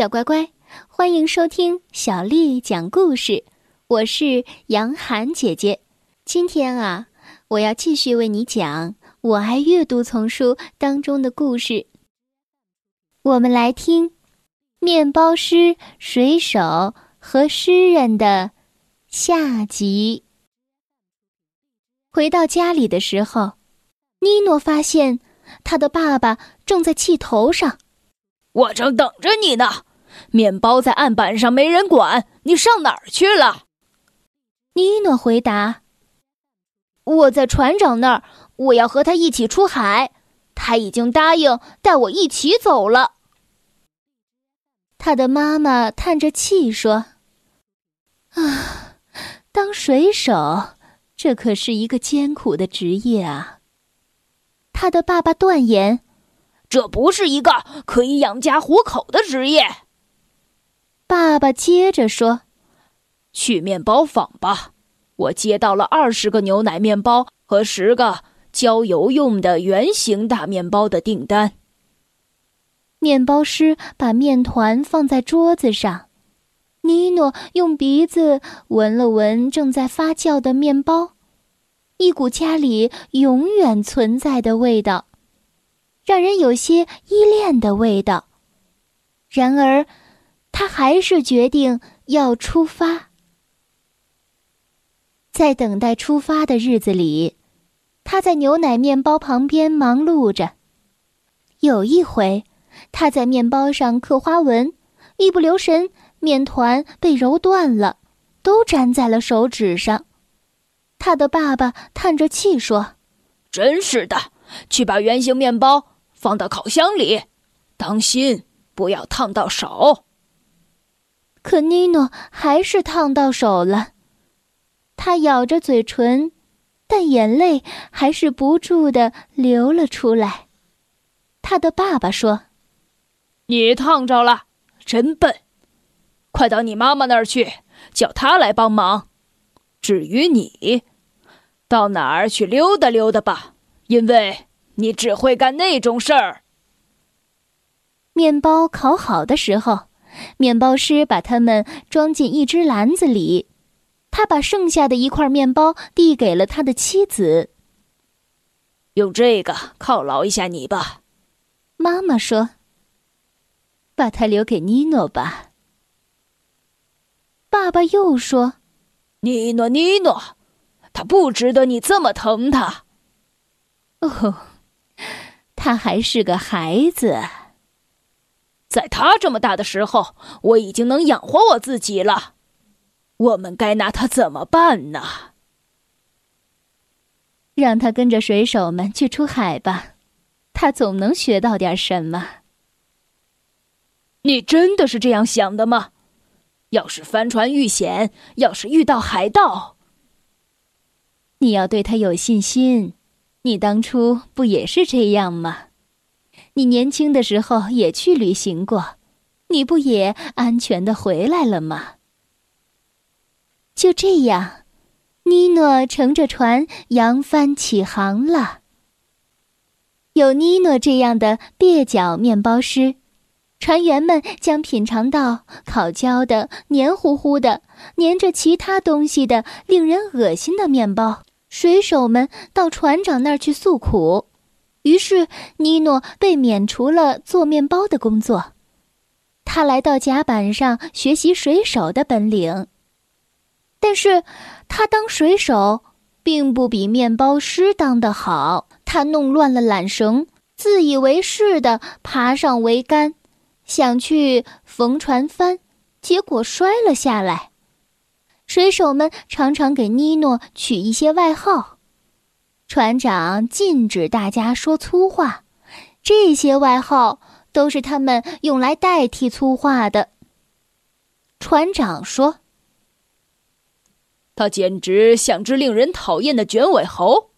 小乖乖，欢迎收听小丽讲故事。我是杨涵姐姐。今天啊，我要继续为你讲《我爱阅读》丛书当中的故事。我们来听《面包师、水手和诗人》的下集。回到家里的时候，尼诺发现他的爸爸正在气头上。我正等着你呢，面包在案板上没人管，你上哪儿去了？尼诺回答：“我在船长那儿，我要和他一起出海，他已经答应带我一起走了。”他的妈妈叹着气说：“啊，当水手，这可是一个艰苦的职业啊。”他的爸爸断言。这不是一个可以养家糊口的职业。爸爸接着说：“去面包坊吧，我接到了二十个牛奶面包和十个浇油用的圆形大面包的订单。”面包师把面团放在桌子上，尼诺用鼻子闻了闻正在发酵的面包，一股家里永远存在的味道。让人有些依恋的味道。然而，他还是决定要出发。在等待出发的日子里，他在牛奶面包旁边忙碌着。有一回，他在面包上刻花纹，一不留神，面团被揉断了，都粘在了手指上。他的爸爸叹着气说：“真是的，去把圆形面包。”放到烤箱里，当心不要烫到手。可妮诺还是烫到手了，他咬着嘴唇，但眼泪还是不住的流了出来。他的爸爸说：“你烫着了，真笨！快到你妈妈那儿去，叫她来帮忙。至于你，到哪儿去溜达溜达吧，因为……”你只会干那种事儿。面包烤好的时候，面包师把它们装进一只篮子里，他把剩下的一块面包递给了他的妻子。用这个犒劳一下你吧，妈妈说。把它留给尼诺吧。爸爸又说：“尼诺，尼诺，他不值得你这么疼他。”哦。他还是个孩子，在他这么大的时候，我已经能养活我自己了。我们该拿他怎么办呢？让他跟着水手们去出海吧，他总能学到点什么。你真的是这样想的吗？要是帆船遇险，要是遇到海盗，你要对他有信心。你当初不也是这样吗？你年轻的时候也去旅行过，你不也安全的回来了吗？就这样，尼诺乘着船扬帆起航了。有尼诺这样的蹩脚面包师，船员们将品尝到烤焦的、黏糊糊的、粘着其他东西的、令人恶心的面包。水手们到船长那儿去诉苦，于是尼诺被免除了做面包的工作。他来到甲板上学习水手的本领，但是他当水手并不比面包师当得好。他弄乱了缆绳，自以为是的爬上桅杆，想去缝船帆，结果摔了下来。水手们常常给尼诺取一些外号，船长禁止大家说粗话，这些外号都是他们用来代替粗话的。船长说：“他简直像只令人讨厌的卷尾猴。”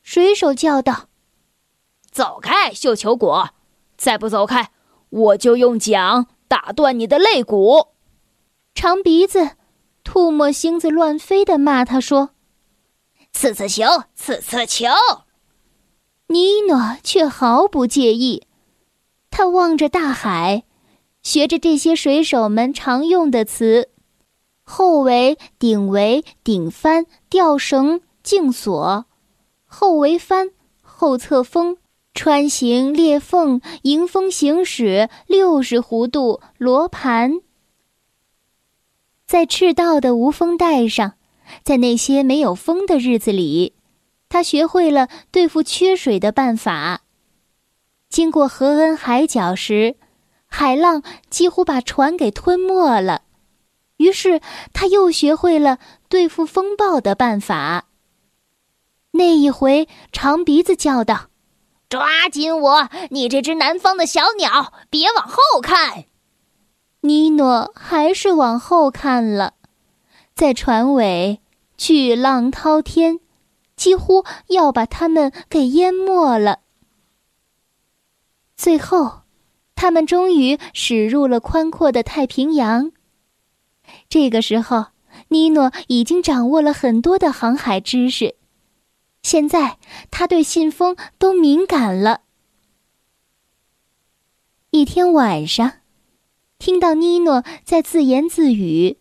水手叫道：“走开，绣球果！再不走开，我就用桨打断你的肋骨。”长鼻子，吐沫星子乱飞的骂他说：“刺刺球，刺刺球。”尼诺却毫不介意，他望着大海，学着这些水手们常用的词：后围、顶围、顶帆、吊绳、颈锁；后围帆、后侧风、穿行、裂缝、迎风行驶、六十弧度、罗盘。在赤道的无风带上，在那些没有风的日子里，他学会了对付缺水的办法。经过和恩海角时，海浪几乎把船给吞没了。于是他又学会了对付风暴的办法。那一回，长鼻子叫道：“抓紧我，你这只南方的小鸟，别往后看！”尼诺还是往后看了，在船尾，巨浪滔天，几乎要把他们给淹没了。最后，他们终于驶入了宽阔的太平洋。这个时候，尼诺已经掌握了很多的航海知识。现在，他对信封都敏感了。一天晚上，听到尼诺在自言自语，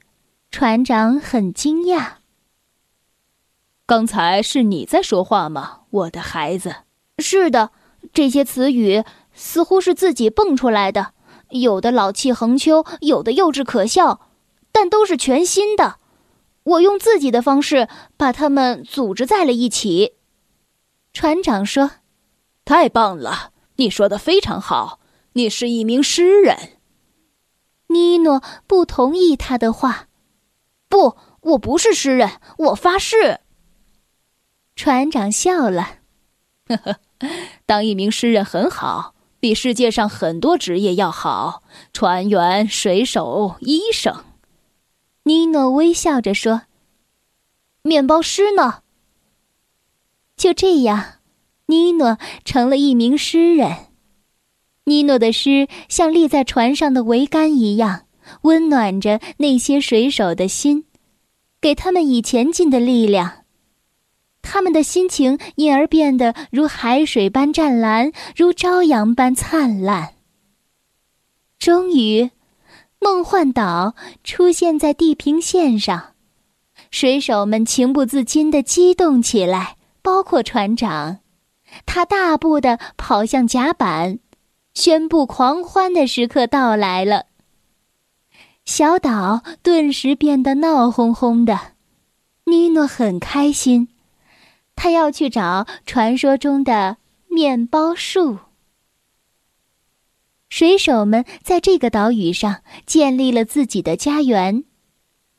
船长很惊讶。刚才是你在说话吗，我的孩子？是的，这些词语。似乎是自己蹦出来的，有的老气横秋，有的幼稚可笑，但都是全新的。我用自己的方式把它们组织在了一起。船长说：“太棒了，你说的非常好，你是一名诗人。”尼诺不同意他的话：“不，我不是诗人，我发誓。”船长笑了：“呵呵，当一名诗人很好。”比世界上很多职业要好，船员、水手、医生。尼诺微笑着说：“面包师呢？”就这样，尼诺成了一名诗人。尼诺的诗像立在船上的桅杆一样，温暖着那些水手的心，给他们以前进的力量。他们的心情因而变得如海水般湛蓝，如朝阳般灿烂。终于，梦幻岛出现在地平线上，水手们情不自禁地激动起来，包括船长。他大步地跑向甲板，宣布狂欢的时刻到来了。小岛顿时变得闹哄哄的，尼诺很开心。他要去找传说中的面包树。水手们在这个岛屿上建立了自己的家园，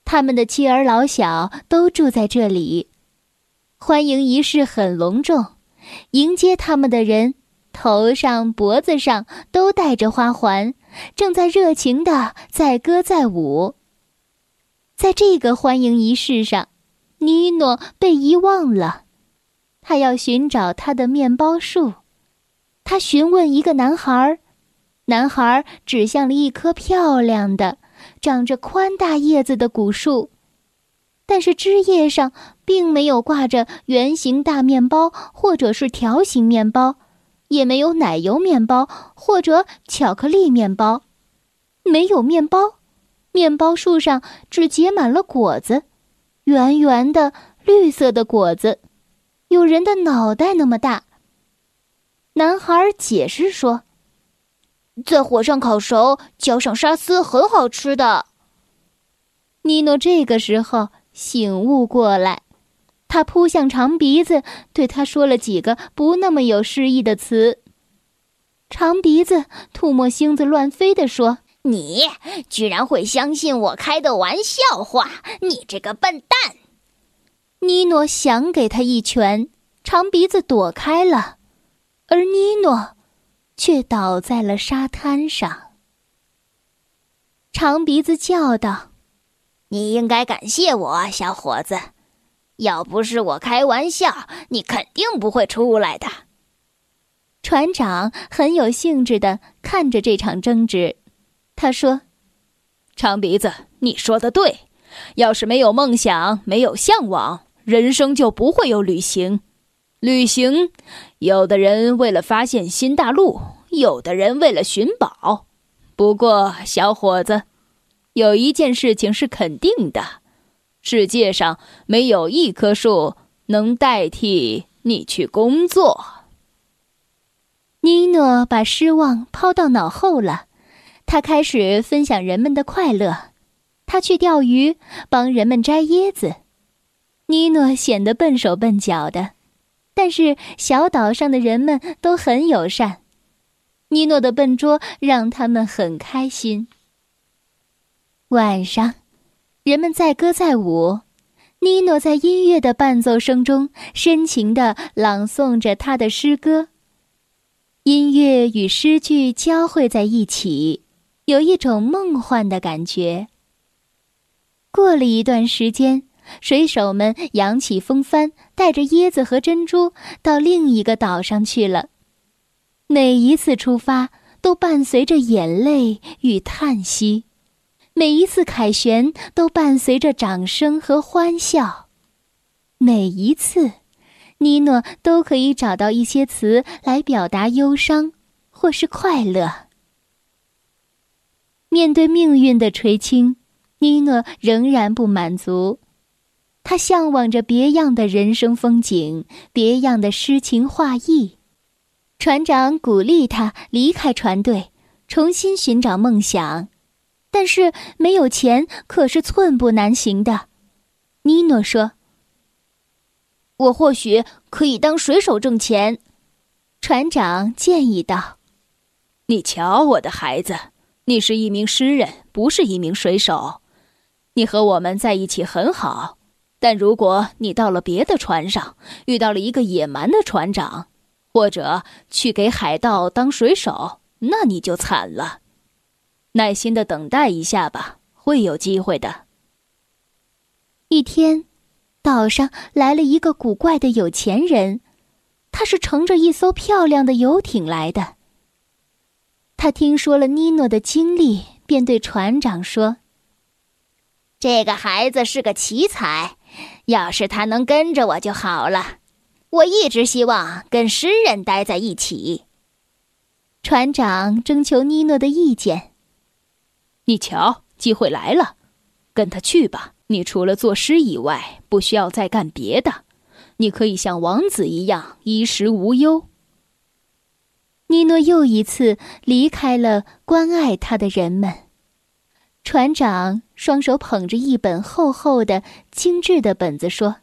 他们的妻儿老小都住在这里。欢迎仪式很隆重，迎接他们的人头上、脖子上都戴着花环，正在热情的载歌载舞。在这个欢迎仪式上，尼诺被遗忘了。他要寻找他的面包树，他询问一个男孩，男孩指向了一棵漂亮的、长着宽大叶子的古树，但是枝叶上并没有挂着圆形大面包或者是条形面包，也没有奶油面包或者巧克力面包，没有面包，面包树上只结满了果子，圆圆的绿色的果子。有人的脑袋那么大。男孩解释说：“在火上烤熟，浇上沙司，很好吃的。”尼诺这个时候醒悟过来，他扑向长鼻子，对他说了几个不那么有诗意的词。长鼻子吐沫星子乱飞地说：“你居然会相信我开的玩笑话，你这个笨蛋！”尼诺想给他一拳，长鼻子躲开了，而尼诺却倒在了沙滩上。长鼻子叫道：“你应该感谢我，小伙子！要不是我开玩笑，你肯定不会出来的。”船长很有兴致的看着这场争执，他说：“长鼻子，你说的对，要是没有梦想，没有向往。”人生就不会有旅行，旅行，有的人为了发现新大陆，有的人为了寻宝，不过，小伙子，有一件事情是肯定的：世界上没有一棵树能代替你去工作。尼诺把失望抛到脑后了，他开始分享人们的快乐。他去钓鱼，帮人们摘椰子。尼诺显得笨手笨脚的，但是小岛上的人们都很友善。尼诺的笨拙让他们很开心。晚上，人们载歌载舞，尼诺在音乐的伴奏声中深情地朗诵着他的诗歌。音乐与诗句交汇在一起，有一种梦幻的感觉。过了一段时间，水手们扬起风帆，带着椰子和珍珠到另一个岛上去了。每一次出发都伴随着眼泪与叹息，每一次凯旋都伴随着掌声和欢笑。每一次，尼诺都可以找到一些词来表达忧伤或是快乐。面对命运的垂青。尼诺仍然不满足，他向往着别样的人生风景，别样的诗情画意。船长鼓励他离开船队，重新寻找梦想，但是没有钱可是寸步难行的。尼诺说：“我或许可以当水手挣钱。”船长建议道：“你瞧，我的孩子，你是一名诗人，不是一名水手。”你和我们在一起很好，但如果你到了别的船上，遇到了一个野蛮的船长，或者去给海盗当水手，那你就惨了。耐心的等待一下吧，会有机会的。一天，岛上来了一个古怪的有钱人，他是乘着一艘漂亮的游艇来的。他听说了妮诺的经历，便对船长说。这个孩子是个奇才，要是他能跟着我就好了。我一直希望跟诗人待在一起。船长征求妮诺的意见。你瞧，机会来了，跟他去吧。你除了作诗以外，不需要再干别的。你可以像王子一样衣食无忧。尼诺又一次离开了关爱他的人们。船长双手捧着一本厚厚的、精致的本子，说：“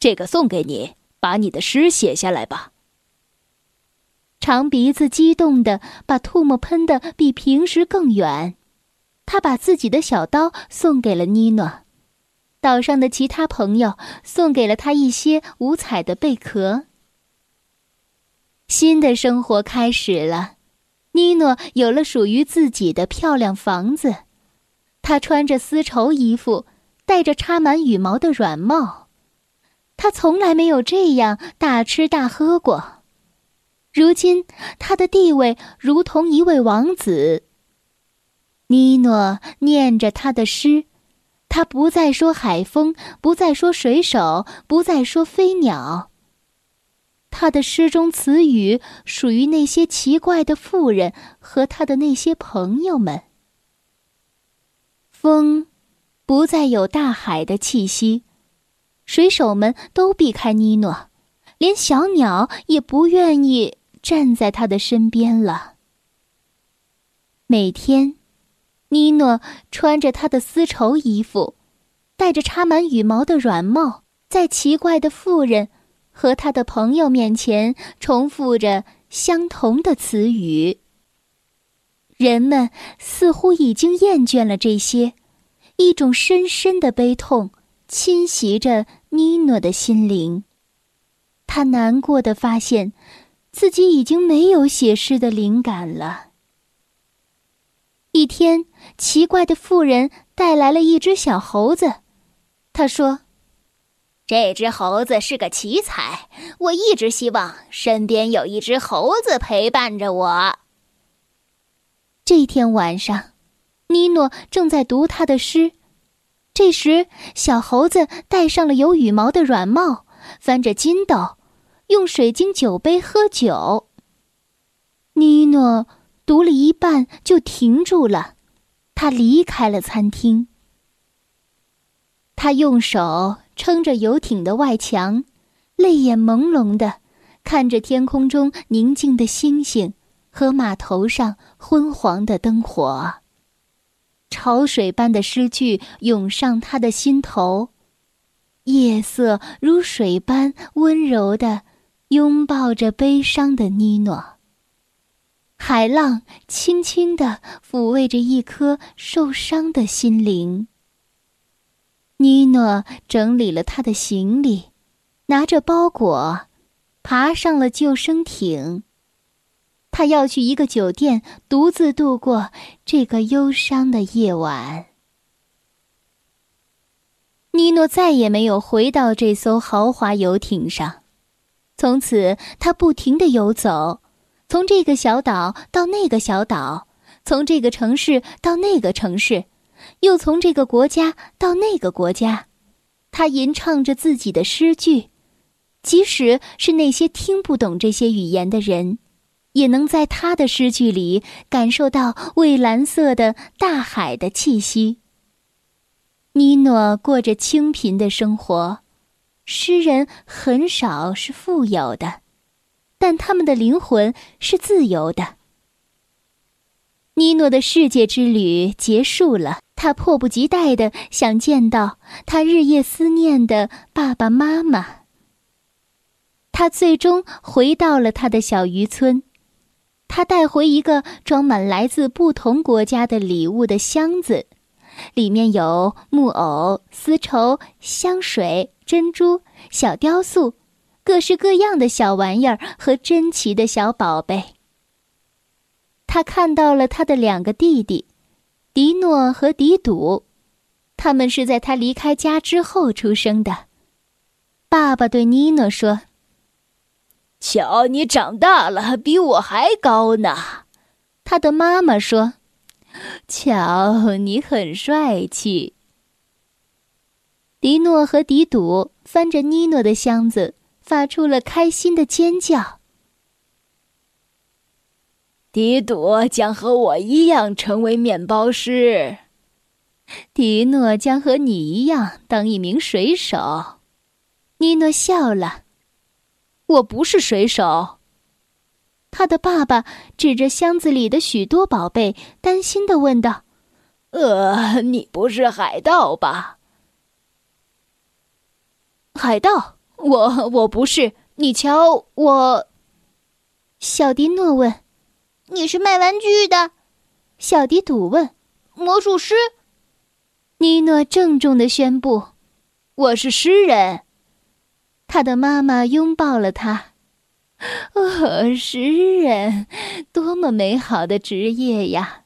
这个送给你，把你的诗写下来吧。”长鼻子激动的把唾沫喷得比平时更远。他把自己的小刀送给了妮诺，岛上的其他朋友送给了他一些五彩的贝壳。新的生活开始了，妮诺有了属于自己的漂亮房子。她穿着丝绸衣服，戴着插满羽毛的软帽。她从来没有这样大吃大喝过。如今，他的地位如同一位王子。尼诺念着他的诗，他不再说海风，不再说水手，不再说飞鸟。他的诗中词语属于那些奇怪的妇人和他的那些朋友们。风，不再有大海的气息，水手们都避开尼诺，连小鸟也不愿意站在他的身边了。每天，尼诺穿着他的丝绸衣服，戴着插满羽毛的软帽，在奇怪的妇人和他的朋友面前重复着相同的词语。人们似乎已经厌倦了这些，一种深深的悲痛侵袭着妮诺的心灵。他难过的发现，自己已经没有写诗的灵感了。一天，奇怪的妇人带来了一只小猴子，他说：“这只猴子是个奇才，我一直希望身边有一只猴子陪伴着我。”这天晚上，尼诺正在读他的诗。这时，小猴子戴上了有羽毛的软帽，翻着筋斗，用水晶酒杯喝酒。尼诺读了一半就停住了，他离开了餐厅。他用手撑着游艇的外墙，泪眼朦胧的看着天空中宁静的星星和码头上昏黄的灯火。潮水般的诗句涌上他的心头，夜色如水般温柔的拥抱着悲伤的妮诺。海浪轻轻地抚慰着一颗受伤的心灵。妮诺整理了他的行李，拿着包裹，爬上了救生艇。他要去一个酒店，独自度过这个忧伤的夜晚。妮诺再也没有回到这艘豪华游艇上，从此他不停的游走，从这个小岛到那个小岛，从这个城市到那个城市。又从这个国家到那个国家，他吟唱着自己的诗句，即使是那些听不懂这些语言的人，也能在他的诗句里感受到蔚蓝色的大海的气息。尼诺过着清贫的生活，诗人很少是富有的，但他们的灵魂是自由的。尼诺的世界之旅结束了。他迫不及待的想见到他日夜思念的爸爸妈妈。他最终回到了他的小渔村，他带回一个装满来自不同国家的礼物的箱子，里面有木偶、丝绸、香水、珍珠、小雕塑，各式各样的小玩意儿和珍奇的小宝贝。他看到了他的两个弟弟。迪诺和迪赌，他们是在他离开家之后出生的。爸爸对妮诺说：“瞧，你长大了，比我还高呢。”他的妈妈说：“瞧，你很帅气。”迪诺和迪赌翻着妮诺的箱子，发出了开心的尖叫。迪朵将和我一样成为面包师，迪诺将和你一样当一名水手。妮诺笑了。我不是水手。他的爸爸指着箱子里的许多宝贝，担心的问道：“呃，你不是海盗吧？”海盗？我我不是。你瞧我。小迪诺问。你是卖玩具的，小迪赌问：“魔术师。”妮诺郑重的宣布：“我是诗人。”他的妈妈拥抱了他。哦，诗人，多么美好的职业呀！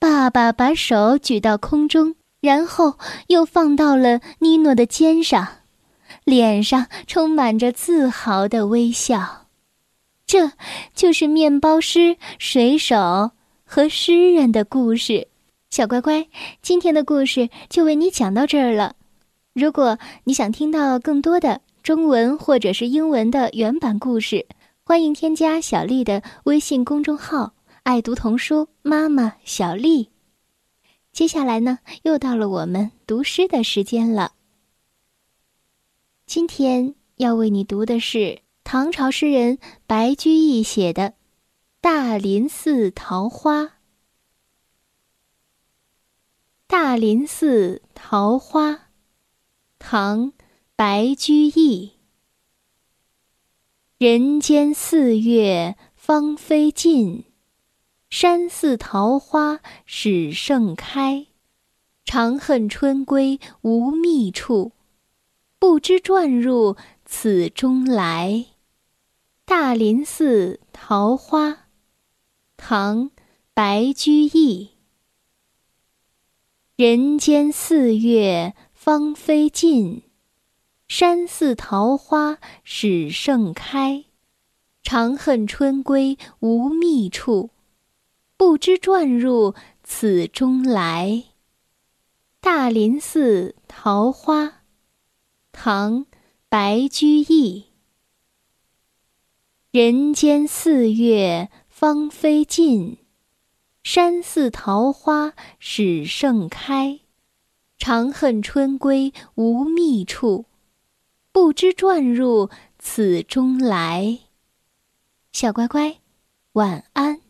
爸爸把手举到空中，然后又放到了妮诺的肩上，脸上充满着自豪的微笑。这就是面包师、水手和诗人的故事，小乖乖，今天的故事就为你讲到这儿了。如果你想听到更多的中文或者是英文的原版故事，欢迎添加小丽的微信公众号“爱读童书妈妈小丽”。接下来呢，又到了我们读诗的时间了。今天要为你读的是。唐朝诗人白居易写的《大林寺桃花》。大林寺桃花，唐·白居易。人间四月芳菲尽，山寺桃花始盛开。长恨春归无觅处，不知转入此中来。大林寺桃花，唐·白居易。人间四月芳菲尽，山寺桃花始盛开。长恨春归无觅处，不知转入此中来。大林寺桃花，唐·白居易。人间四月芳菲尽，山寺桃花始盛开。长恨春归无觅处，不知转入此中来。小乖乖，晚安。